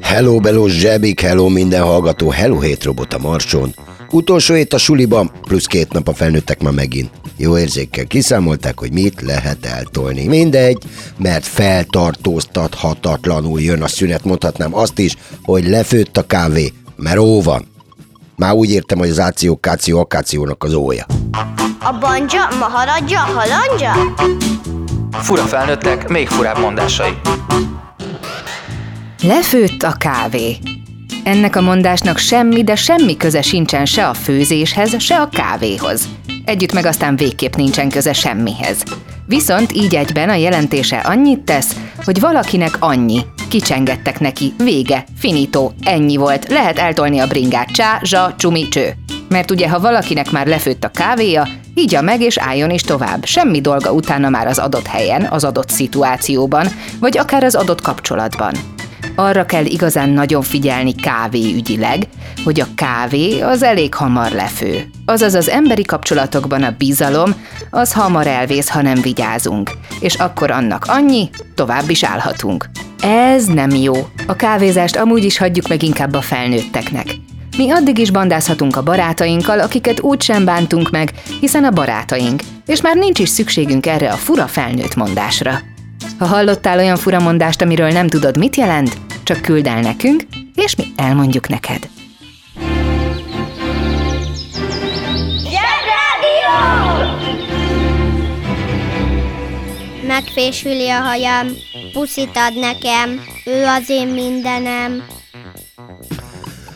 Hello, beló zsebik, hello minden hallgató, hello hét robot a marson. Utolsó hét a suliban, plusz két nap a felnőttek ma megint. Jó érzékkel kiszámolták, hogy mit lehet eltolni. Mindegy, mert feltartóztathatatlanul jön a szünet, mondhatnám azt is, hogy lefőtt a kávé, mert ó van. Már úgy értem, hogy az áció, káció, akációnak az ója. A banja, maharadja, halandja? Fura felnőttek, még furább mondásai. Lefőtt a kávé. Ennek a mondásnak semmi, de semmi köze sincsen se a főzéshez, se a kávéhoz. Együtt meg aztán végképp nincsen köze semmihez. Viszont így egyben a jelentése annyit tesz, hogy valakinek annyi. Kicsengettek neki, vége, finito, ennyi volt, lehet eltolni a bringát, csá, zsa, csumi, cső. Mert ugye, ha valakinek már lefőtt a kávéja, ígya meg és álljon is tovább. Semmi dolga utána már az adott helyen, az adott szituációban, vagy akár az adott kapcsolatban arra kell igazán nagyon figyelni kávéügyileg, hogy a kávé az elég hamar lefő. Azaz az emberi kapcsolatokban a bizalom az hamar elvész, ha nem vigyázunk. És akkor annak annyi, tovább is állhatunk. Ez nem jó. A kávézást amúgy is hagyjuk meg inkább a felnőtteknek. Mi addig is bandázhatunk a barátainkkal, akiket úgy sem bántunk meg, hiszen a barátaink, és már nincs is szükségünk erre a fura felnőtt mondásra. Ha hallottál olyan furamondást, amiről nem tudod, mit jelent, csak küld el nekünk, és mi elmondjuk neked. Zsebrádió! Megfésüli a hajam, puszit ad nekem, ő az én mindenem.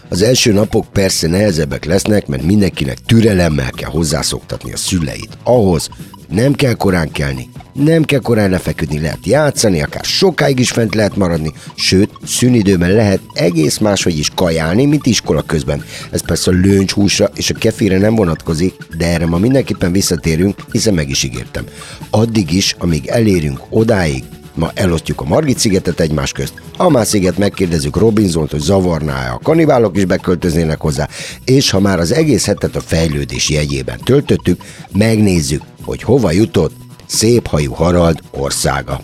Az első napok persze nehezebbek lesznek, mert mindenkinek türelemmel kell hozzászoktatni a szüleit. Ahhoz nem kell korán kelni, nem kell korán lefeküdni, lehet játszani, akár sokáig is fent lehet maradni, sőt, szünidőben lehet egész máshogy is kajálni, mint iskola közben. Ez persze a lőncshúsra és a kefire nem vonatkozik, de erre ma mindenképpen visszatérünk, hiszen meg is ígértem. Addig is, amíg elérünk odáig, Ma elosztjuk a Margit szigetet egymás közt. A más sziget megkérdezzük Robinsont, hogy zavarná-e a kanibálok is beköltöznének hozzá, és ha már az egész hetet a fejlődés jegyében töltöttük, megnézzük, hogy hova jutott szép hajú Harald országa.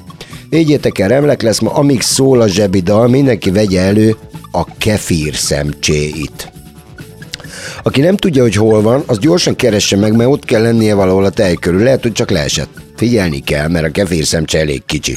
Vigyétek el, remlek lesz ma, amíg szól a zsebidal, mindenki vegye elő a kefír szemcséit. Aki nem tudja, hogy hol van, az gyorsan keresse meg, mert ott kell lennie valahol a tej körül. Lehet, hogy csak leesett. Figyelni kell, mert a kefír szemcse elég kicsi.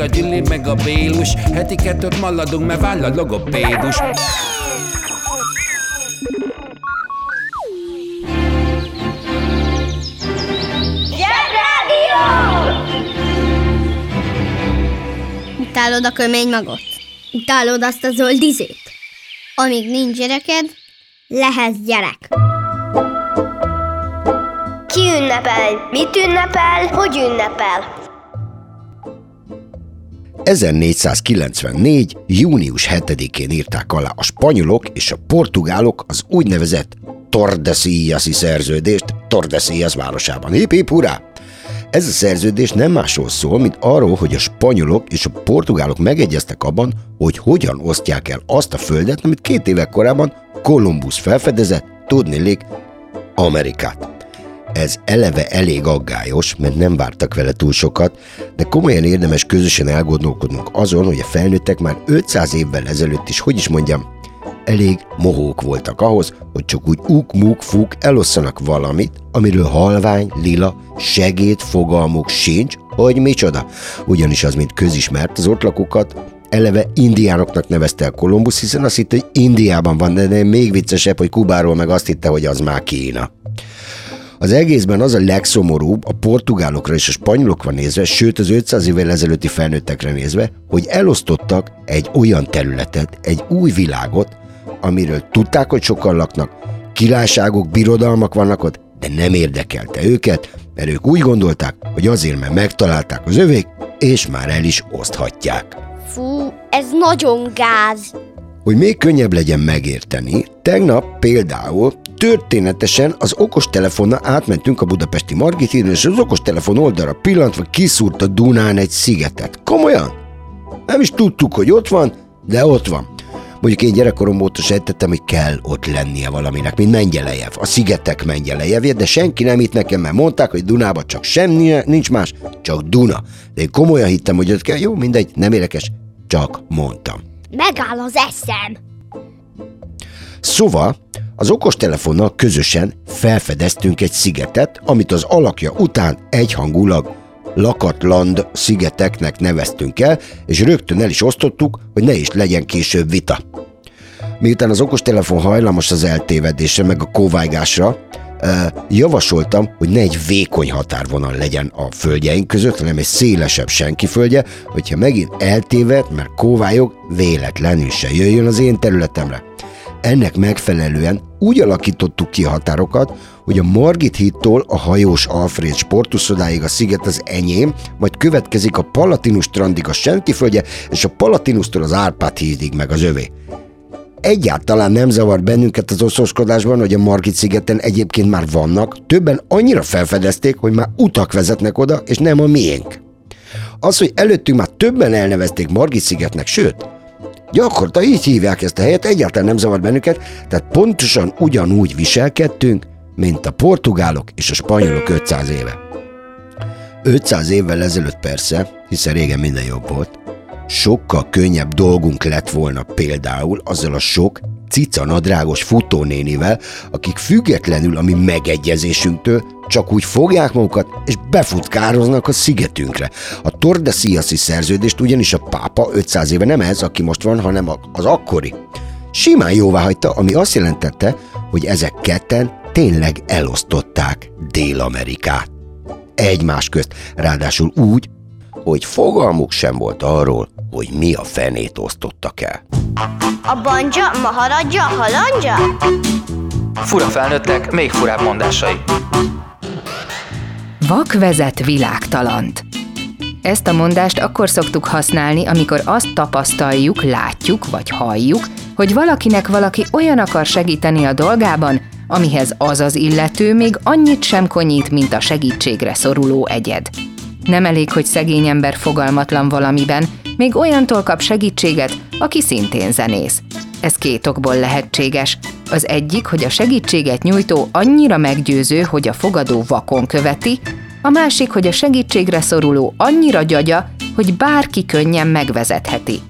a Gyüli, meg a Bélus Heti kettőt maladunk, mert váll a logopédus Zsebrádió! Utálod a kömény magot? Utálod azt a zöld izét? Amíg nincs gyereked, lehetsz gyerek. Ki ünnepel? Mit ünnepel? Hogy ünnepel? 1494. június 7-én írták alá a spanyolok és a portugálok az úgynevezett Tordesillas-i szerződést Tordesillas városában. Hip, hip, hurrá! Ez a szerződés nem másról szól, mint arról, hogy a spanyolok és a portugálok megegyeztek abban, hogy hogyan osztják el azt a földet, amit két évek korábban Kolumbusz felfedezett, tudnilik, Amerikát. Ez eleve elég aggályos, mert nem vártak vele túl sokat, de komolyan érdemes közösen elgondolkodnunk azon, hogy a felnőttek már 500 évvel ezelőtt is, hogy is mondjam, elég mohók voltak ahhoz, hogy csak úgy uk-muk fuk elosszanak valamit, amiről halvány, lila, segéd fogalmuk sincs, hogy micsoda. Ugyanis az, mint közismert, az ott lakókat eleve indiánoknak nevezte el Kolumbusz, hiszen azt hitte, hogy Indiában van, de még viccesebb, hogy Kubáról meg azt hitte, hogy az már Kína. Az egészben az a legszomorúbb a portugálokra és a spanyolokra nézve, sőt az 500 évvel ezelőtti felnőttekre nézve, hogy elosztottak egy olyan területet, egy új világot, amiről tudták, hogy sokan laknak, királyságok, birodalmak vannak ott, de nem érdekelte őket, mert ők úgy gondolták, hogy azért, mert megtalálták az övék, és már el is oszthatják. Fú, ez nagyon gáz. Hogy még könnyebb legyen megérteni, tegnap például történetesen az okostelefonnal átmentünk a budapesti Margit hídon, és az okostelefon oldalra pillantva kiszúrt a Dunán egy szigetet. Komolyan? Nem is tudtuk, hogy ott van, de ott van. Mondjuk én gyerekkorom óta sejtettem, hogy kell ott lennie valaminek, mint Mengyelejev, a szigetek Mengyelejevje, de senki nem itt nekem, mert mondták, hogy Dunában csak semmi, nincs más, csak Duna. De én komolyan hittem, hogy ott kell, jó, mindegy, nem érdekes, csak mondtam. Megáll az eszem. Szóval az okostelefonnal közösen felfedeztünk egy szigetet, amit az alakja után egyhangulag Lakatland szigeteknek neveztünk el, és rögtön el is osztottuk, hogy ne is legyen később vita. Miután az okostelefon hajlamos az eltévedésre meg a kóvájgásra, javasoltam, hogy ne egy vékony határvonal legyen a földjeink között, hanem egy szélesebb senki földje, hogyha megint eltéved, mert kóvályok véletlenül se jöjjön az én területemre. Ennek megfelelően úgy alakítottuk ki a határokat, hogy a Margit hídtól a hajós Alfred sportuszodáig a sziget az enyém, majd következik a Palatinus strandig a földje, és a Palatinusztól az Árpád hídig meg az övé. Egyáltalán nem zavar bennünket az oszoskodásban, hogy a Margit szigeten egyébként már vannak, többen annyira felfedezték, hogy már utak vezetnek oda, és nem a miénk. Az, hogy előttünk már többen elnevezték Margit szigetnek, sőt, Gyakorta így hívják ezt a helyet, egyáltalán nem zavar bennünket, tehát pontosan ugyanúgy viselkedtünk, mint a portugálok és a spanyolok 500 éve. 500 évvel ezelőtt persze, hiszen régen minden jobb volt, sokkal könnyebb dolgunk lett volna például azzal a sok cica nadrágos futónénivel, akik függetlenül a mi megegyezésünktől csak úgy fogják magukat és befutkároznak a szigetünkre. A Tordesillas-i szerződést ugyanis a pápa 500 éve nem ez, aki most van, hanem az akkori. Simán jóvá hagyta, ami azt jelentette, hogy ezek ketten tényleg elosztották Dél-Amerikát. Egymás közt, ráadásul úgy, hogy fogalmuk sem volt arról, hogy mi a fenét osztottak el. A banja, maharadja, halandja? Fura felnőttek, még furább mondásai. Vak vezet világtalant. Ezt a mondást akkor szoktuk használni, amikor azt tapasztaljuk, látjuk vagy halljuk, hogy valakinek valaki olyan akar segíteni a dolgában, amihez az az illető még annyit sem konyít, mint a segítségre szoruló egyed. Nem elég, hogy szegény ember fogalmatlan valamiben, még olyantól kap segítséget, aki szintén zenész. Ez két okból lehetséges. Az egyik, hogy a segítséget nyújtó annyira meggyőző, hogy a fogadó vakon követi, a másik, hogy a segítségre szoruló annyira gyagya, hogy bárki könnyen megvezetheti.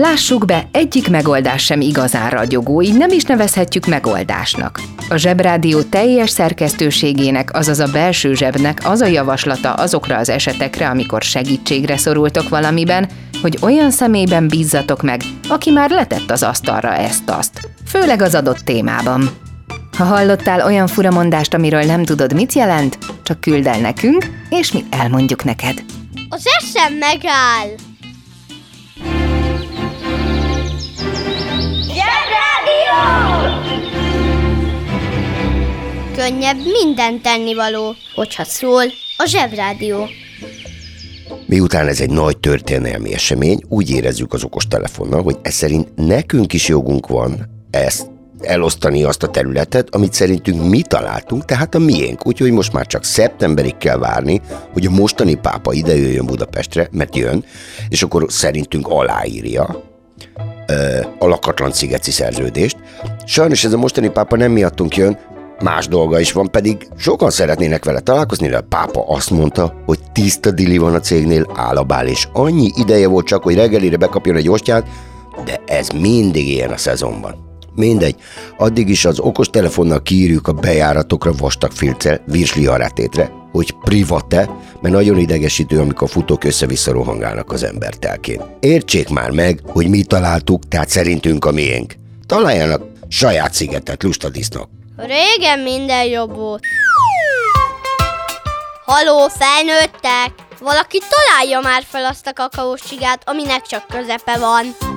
Lássuk be, egyik megoldás sem igazán ragyogó, így nem is nevezhetjük megoldásnak. A Zsebrádió teljes szerkesztőségének, azaz a belső zsebnek az a javaslata azokra az esetekre, amikor segítségre szorultok valamiben, hogy olyan személyben bízzatok meg, aki már letett az asztalra ezt-azt, főleg az adott témában. Ha hallottál olyan furamondást, amiről nem tudod, mit jelent, csak küld el nekünk, és mi elmondjuk neked. Az eszem megáll. Könnyebb minden tennivaló, hogyha szól a zsebrádió. Miután ez egy nagy történelmi esemény, úgy érezzük az okostelefonnal, hogy ez szerint nekünk is jogunk van ezt elosztani azt a területet, amit szerintünk mi találtunk, tehát a miénk. Úgyhogy most már csak szeptemberig kell várni, hogy a mostani pápa ide jöjjön Budapestre, mert jön, és akkor szerintünk aláírja a lakatlan szigeti szerződést, Sajnos ez a mostani pápa nem miattunk jön, más dolga is van, pedig sokan szeretnének vele találkozni, de a pápa azt mondta, hogy tiszta dili van a cégnél, áll a bál, és annyi ideje volt csak, hogy reggelire bekapjon egy ostját, de ez mindig ilyen a szezonban. Mindegy, addig is az okos telefonnal kiírjuk a bejáratokra vastag filccel, virsli arátétre, hogy private, mert nagyon idegesítő, amikor futók össze-vissza rohangálnak az ember telkén. Értsék már meg, hogy mi találtuk, tehát szerintünk a miénk. Találjanak saját szigetet, lustadisznak. Régen minden jobb volt. Haló, felnőttek! Valaki találja már fel azt a kakaós csigát, aminek csak közepe van.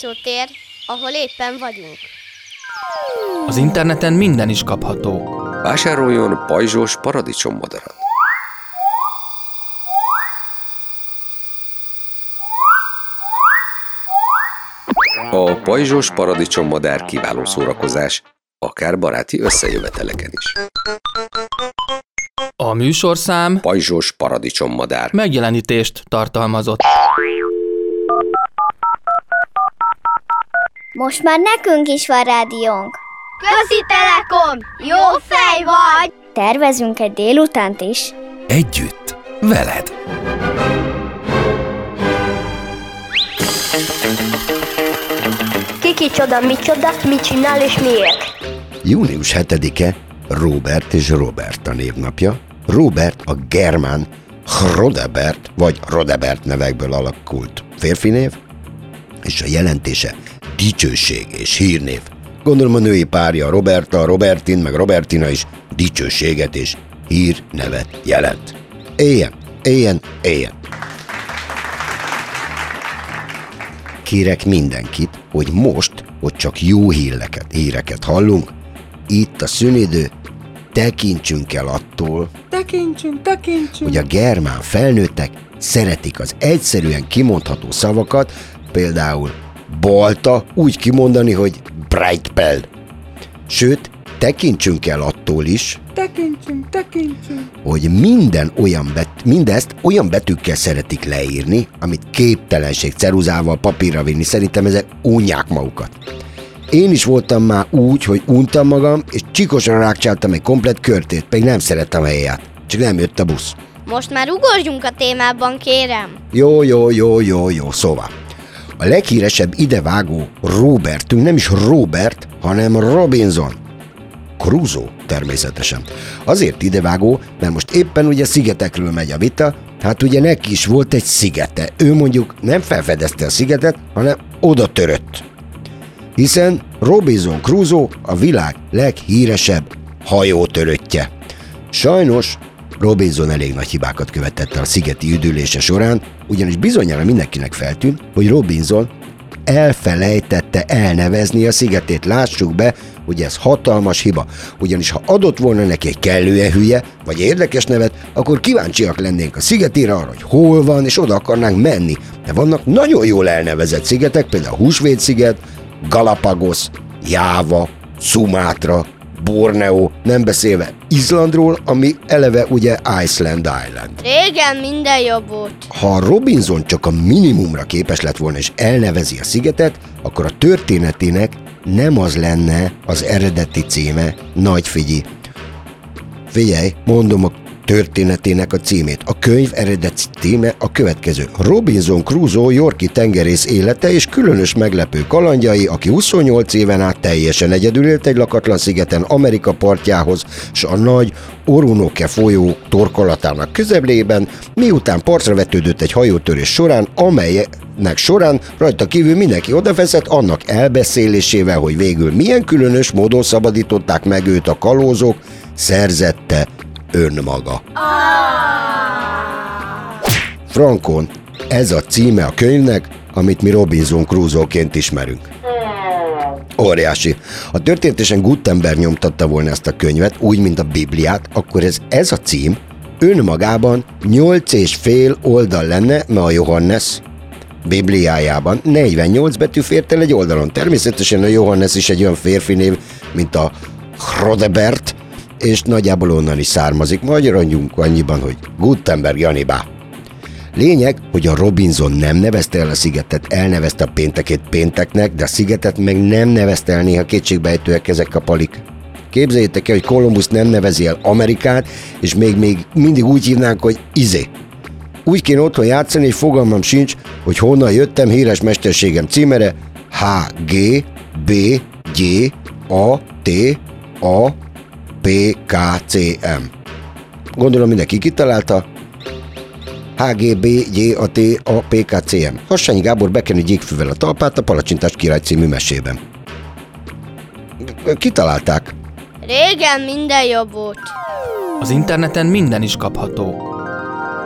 Játszótér, ahol éppen vagyunk. Az interneten minden is kapható. Vásároljon pajzsos paradicsommadarat. A pajzsos paradicsommodár kiváló szórakozás, akár baráti összejöveteleken is. A műsorszám Pajzsos paradicsommodár. megjelenítést tartalmazott. Most már nekünk is van rádiónk. Közi Telekom! Jó fej vagy! Tervezünk egy délutánt is. Együtt, veled. Kiki csoda, mi csoda, mit csinál és miért? Június 7-e Robert és Roberta névnapja. Robert a germán Rodebert vagy Rodebert nevekből alakult férfi név, és a jelentése dicsőség és hírnév. Gondolom a női párja Roberta, Robertin, meg Robertina is dicsőséget és hírnevet jelent. Éljen, éljen, éljen! Kérek mindenkit, hogy most, hogy csak jó híreket, híreket hallunk, itt a szünidő, tekintsünk el attól, Tekintsünk, tekintsünk. hogy a germán felnőttek szeretik az egyszerűen kimondható szavakat, például balta úgy kimondani, hogy breitpel. Sőt, tekintsünk el attól is, Tekintsünk, tekintsünk. hogy minden olyan bet, mindezt olyan betűkkel szeretik leírni, amit képtelenség ceruzával papírra vinni. Szerintem ezek unják magukat. Én is voltam már úgy, hogy untam magam, és csikosan rákcsáltam egy komplet körtét, pedig nem szerettem a helyet. Csak nem jött a busz. Most már ugorjunk a témában, kérem. Jó, jó, jó, jó, jó, szóval. A leghíresebb idevágó Robertünk nem is Robert, hanem Robinson. Crusoe természetesen. Azért idevágó, mert most éppen ugye szigetekről megy a vita, hát ugye neki is volt egy szigete. Ő mondjuk nem felfedezte a szigetet, hanem oda törött. Hiszen Robinson Crusoe a világ leghíresebb hajótöröttje. Sajnos Robinson elég nagy hibákat követett el a szigeti üdülése során, ugyanis bizonyára mindenkinek feltűnt, hogy Robinson elfelejtette elnevezni a szigetét. Lássuk be, hogy ez hatalmas hiba. Ugyanis ha adott volna neki egy kellően hülye, vagy érdekes nevet, akkor kíváncsiak lennénk a szigetére arra, hogy hol van, és oda akarnánk menni. De vannak nagyon jól elnevezett szigetek, például Húsvét-sziget, Galapagos, Jáva, Sumatra, Borneo, nem beszélve Izlandról, ami eleve ugye Iceland Island. Régen minden jobb volt. Ha a Robinson csak a minimumra képes lett volna és elnevezi a szigetet, akkor a történetének nem az lenne az eredeti címe, nagy figyi. Figyelj, mondom a történetének a címét. A könyv eredeti címe a következő. Robinson Crusoe Yorki tengerész élete és különös meglepő kalandjai, aki 28 éven át teljesen egyedül élt egy lakatlan szigeten Amerika partjához, s a nagy Orunoke folyó torkolatának közeblében, miután partra vetődött egy hajótörés során, amelynek során rajta kívül mindenki odafeszett annak elbeszélésével, hogy végül milyen különös módon szabadították meg őt a kalózok, szerzette önmaga. Frankon, ez a címe a könyvnek, amit mi Robinson Crusoe-ként ismerünk. Óriási. Ha történetesen Gutenberg nyomtatta volna ezt a könyvet, úgy, mint a Bibliát, akkor ez, ez a cím önmagában nyolc és fél oldal lenne, mert a Johannes Bibliájában 48 betű fért el egy oldalon. Természetesen a Johannes is egy olyan férfi név, mint a Hrodebert, és nagyjából onnan is származik. Magyarodjunk annyiban, hogy Gutenberg Janibá. Lényeg, hogy a Robinson nem nevezte el a szigetet, elnevezte a péntekét pénteknek, de a szigetet meg nem nevezte el néha kétségbejtőek ezek a palik. Képzeljétek el, hogy Columbus nem nevezi el Amerikát, és még, még mindig úgy hívnánk, hogy izé. Úgy kéne otthon játszani, hogy fogalmam sincs, hogy honnan jöttem híres mesterségem címere H, G, B, G, A, T, A, P, K, C, M. Gondolom mindenki kitalálta. HGB, J, A, T, A, P, K, C, M. Hassányi Gábor bekenő gyékfűvel a talpát a Palacsintás király című mesében. Kitalálták. Régen minden jobb volt. Az interneten minden is kapható.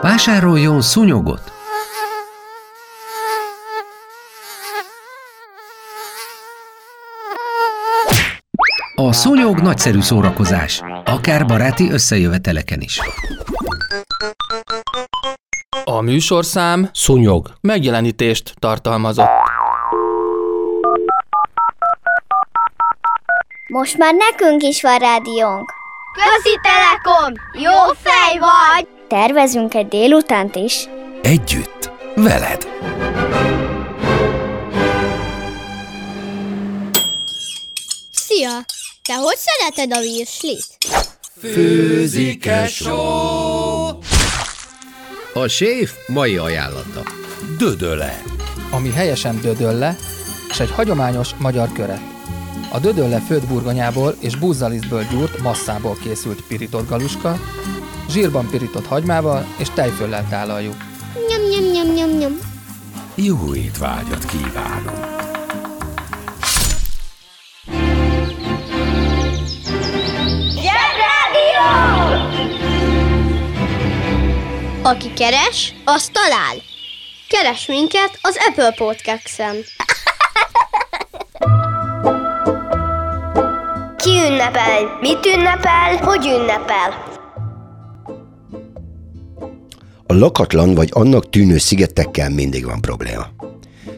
Vásároljon szúnyogot! A szúnyog nagyszerű szórakozás, akár baráti összejöveteleken is. A műsorszám Szúnyog. megjelenítést tartalmazott. Most már nekünk is van rádiónk. Közi Telekom! Jó fej vagy! Tervezünk egy délutánt is. Együtt, veled. Szia! Te hogy szereted a virslit? A séf mai ajánlata. Dödöle. ami helyesen dödölle, és egy hagyományos magyar köre. A dödölle főtt burgonyából és búzzalisztből gyúrt masszából készült pirított galuska, zsírban pirított hagymával és tejföllel tálaljuk. Nyom, nyom, nyom, nyom, nyom. Jó étvágyat kívánok! Aki keres, az talál. Keres minket az Apple Podcast-en. Ki ünnepel? Mit ünnepel? Hogy ünnepel? A lakatlan vagy annak tűnő szigetekkel mindig van probléma.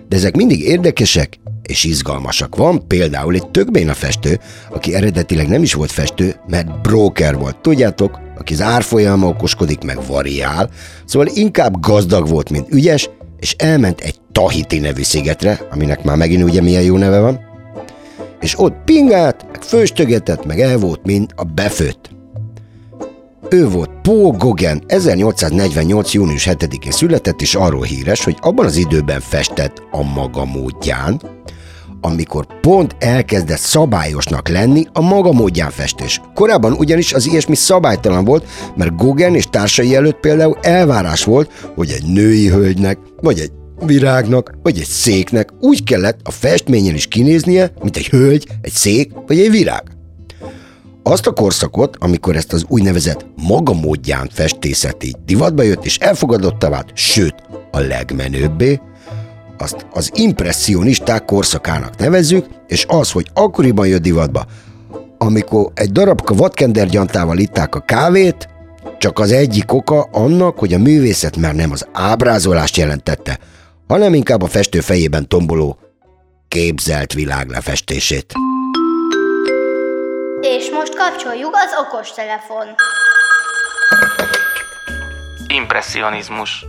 De ezek mindig érdekesek és izgalmasak. Van például egy tökbéna festő, aki eredetileg nem is volt festő, mert broker volt. Tudjátok, aki az árfolyama okoskodik, meg variál, szóval inkább gazdag volt, mint ügyes, és elment egy Tahiti nevű szigetre, aminek már megint ugye milyen jó neve van, és ott pingált, meg főstögetett, meg el volt, mint a befőtt. Ő volt Paul Gauguin, 1848. június 7-én született, és arról híres, hogy abban az időben festett a maga módján, amikor pont elkezdett szabályosnak lenni a maga módján festés. Korábban ugyanis az ilyesmi szabálytalan volt, mert Gauguin és társai előtt például elvárás volt, hogy egy női hölgynek, vagy egy virágnak, vagy egy széknek úgy kellett a festményen is kinéznie, mint egy hölgy, egy szék, vagy egy virág. Azt a korszakot, amikor ezt az úgynevezett maga módján festészet divatba jött és elfogadottá vált, sőt, a legmenőbbé, azt az impressionisták korszakának nevezzük, és az, hogy akkoriban jött divatba, amikor egy darabka vadkendergyantával itták a kávét, csak az egyik oka annak, hogy a művészet már nem az ábrázolást jelentette, hanem inkább a festő fejében tomboló képzelt világ lefestését. És most kapcsoljuk az okostelefon. Impressionizmus.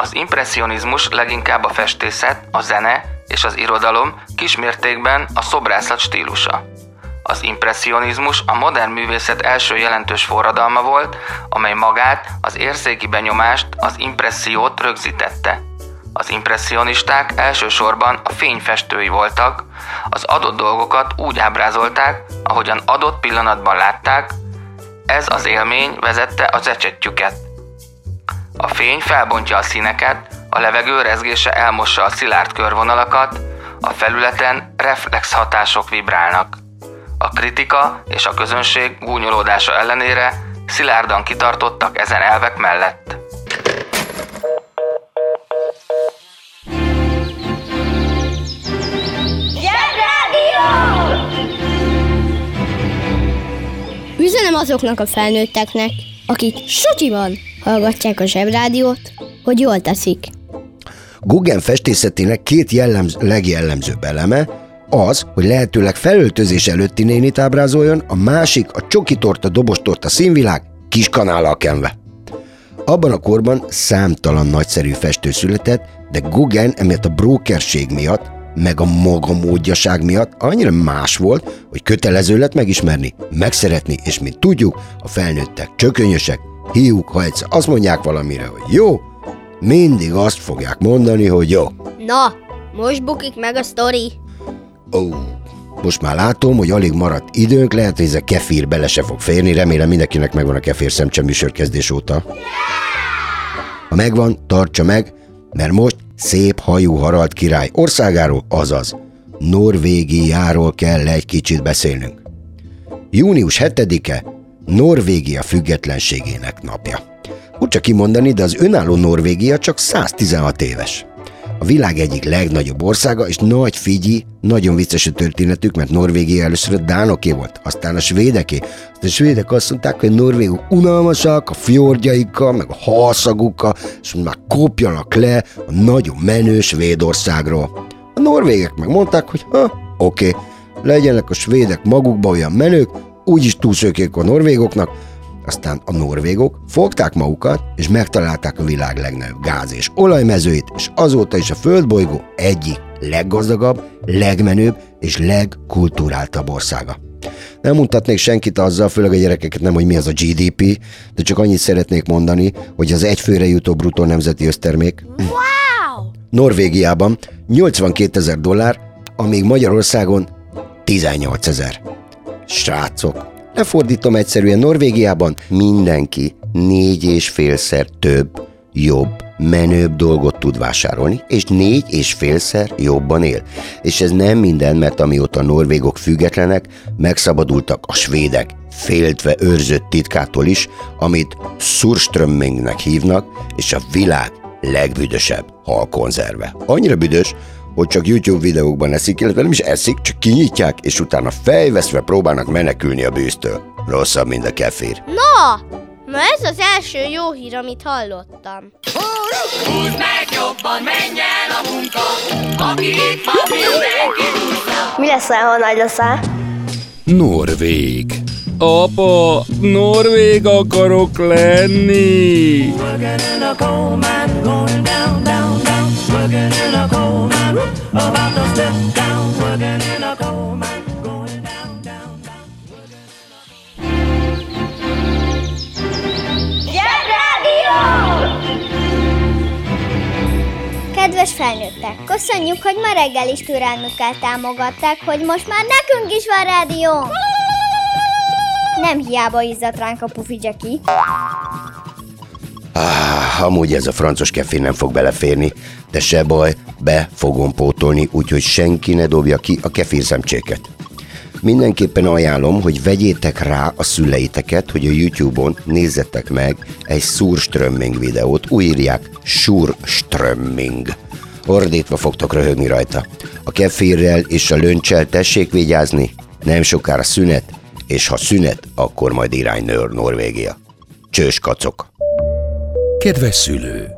Az impressionizmus leginkább a festészet, a zene és az irodalom kismértékben a szobrászat stílusa. Az impressionizmus a modern művészet első jelentős forradalma volt, amely magát, az érzéki benyomást, az impressziót rögzítette. Az impressionisták elsősorban a fényfestői voltak, az adott dolgokat úgy ábrázolták, ahogyan adott pillanatban látták, ez az élmény vezette az ecsetjüket. A fény felbontja a színeket, a levegő rezgése elmossa a szilárd körvonalakat, a felületen reflex hatások vibrálnak. A kritika és a közönség gúnyolódása ellenére szilárdan kitartottak ezen elvek mellett. Üzenem azoknak a felnőtteknek, akik sutyiban hallgatják a zsebrádiót, hogy jól teszik. Guggen festészetének két jellemz, legjellemzőbb eleme az, hogy lehetőleg felöltözés előtti nénit ábrázoljon, a másik a csokitorta, dobostorta színvilág kis kanállal kenve. Abban a korban számtalan nagyszerű festő született, de Guggen emiatt a brókerség miatt, meg a maga módjaság miatt annyira más volt, hogy kötelező lett megismerni, megszeretni, és mint tudjuk, a felnőttek csökönyösek, hiúk, ha egyszer azt mondják valamire, hogy jó, mindig azt fogják mondani, hogy jó. Na, most bukik meg a sztori. Ó, most már látom, hogy alig maradt időnk, lehet, hogy ez a kefír bele se fog férni, remélem mindenkinek megvan a kefír szemcse műsorkezdés óta. Ha megvan, tartsa meg, mert most szép hajú Harald király országáról, azaz Norvégiáról kell egy kicsit beszélnünk. Június 7-e Norvégia függetlenségének napja. Csak kimondani, de az önálló Norvégia csak 116 éves. A világ egyik legnagyobb országa, és nagy figyi, nagyon vicces a történetük, mert Norvégia először a dánoké volt, aztán a svédeké. A svédek azt mondták, hogy a norvégok unalmasak, a fjordjaikkal, meg a halszagukkal, és már kopjanak le a nagyon menő Svédországról. A norvégek meg mondták, hogy ha, oké, legyenek a svédek magukba olyan menők, úgyis túlszökék a norvégoknak, aztán a norvégok fogták magukat, és megtalálták a világ legnagyobb gáz és olajmezőit, és azóta is a földbolygó egyik leggazdagabb, legmenőbb és legkulturáltabb országa. Nem mutatnék senkit azzal, főleg a gyerekeket nem, hogy mi az a GDP, de csak annyit szeretnék mondani, hogy az egyfőre jutó bruttó nemzeti össztermék Wow! Norvégiában 82 ezer dollár, amíg Magyarországon 18 ezer. Srácok, lefordítom egyszerűen Norvégiában mindenki négy és félszer több, jobb, menőbb dolgot tud vásárolni, és négy és félszer jobban él. És ez nem minden, mert amióta norvégok függetlenek, megszabadultak a svédek féltve őrzött titkától is, amit Surströmmingnek hívnak, és a világ legbüdösebb halkonzerve. Annyira büdös, hogy csak YouTube videókban eszik, illetve nem is eszik, csak kinyitják, és utána fejveszve próbálnak menekülni a bűztől. Rosszabb, mint a kefir. Na, na ez az első jó hír, amit hallottam. Húzd meg jobban, menj el a munka, aki itt van, mindenki. Mi leszel, ha nagy leszel? Norvég. Apa, norvég akarok lenni. Working in a coal mine, going down, down, down. Working in a coal about to step down. Working in a coal mine, going down, down, down. Kedves felnőttek, köszönjük, hogy ma reggel is türelmükkel támogatták, hogy most már nekünk is van rádió. Nem hiába izzadt ránk a pufi Jackie. Ah, amúgy ez a francos kefé nem fog beleférni, de se baj, be fogom pótolni, úgyhogy senki ne dobja ki a kefirszemcséket. Mindenképpen ajánlom, hogy vegyétek rá a szüleiteket, hogy a YouTube-on nézzetek meg egy surströmming videót, úgy írják surströmming. Ordítva fogtok röhögni rajta. A kefirrel és a löncsel tessék vigyázni, nem sokára szünet, és ha szünet, akkor majd irány Norvégia. Csős kacok! Kedves szülő!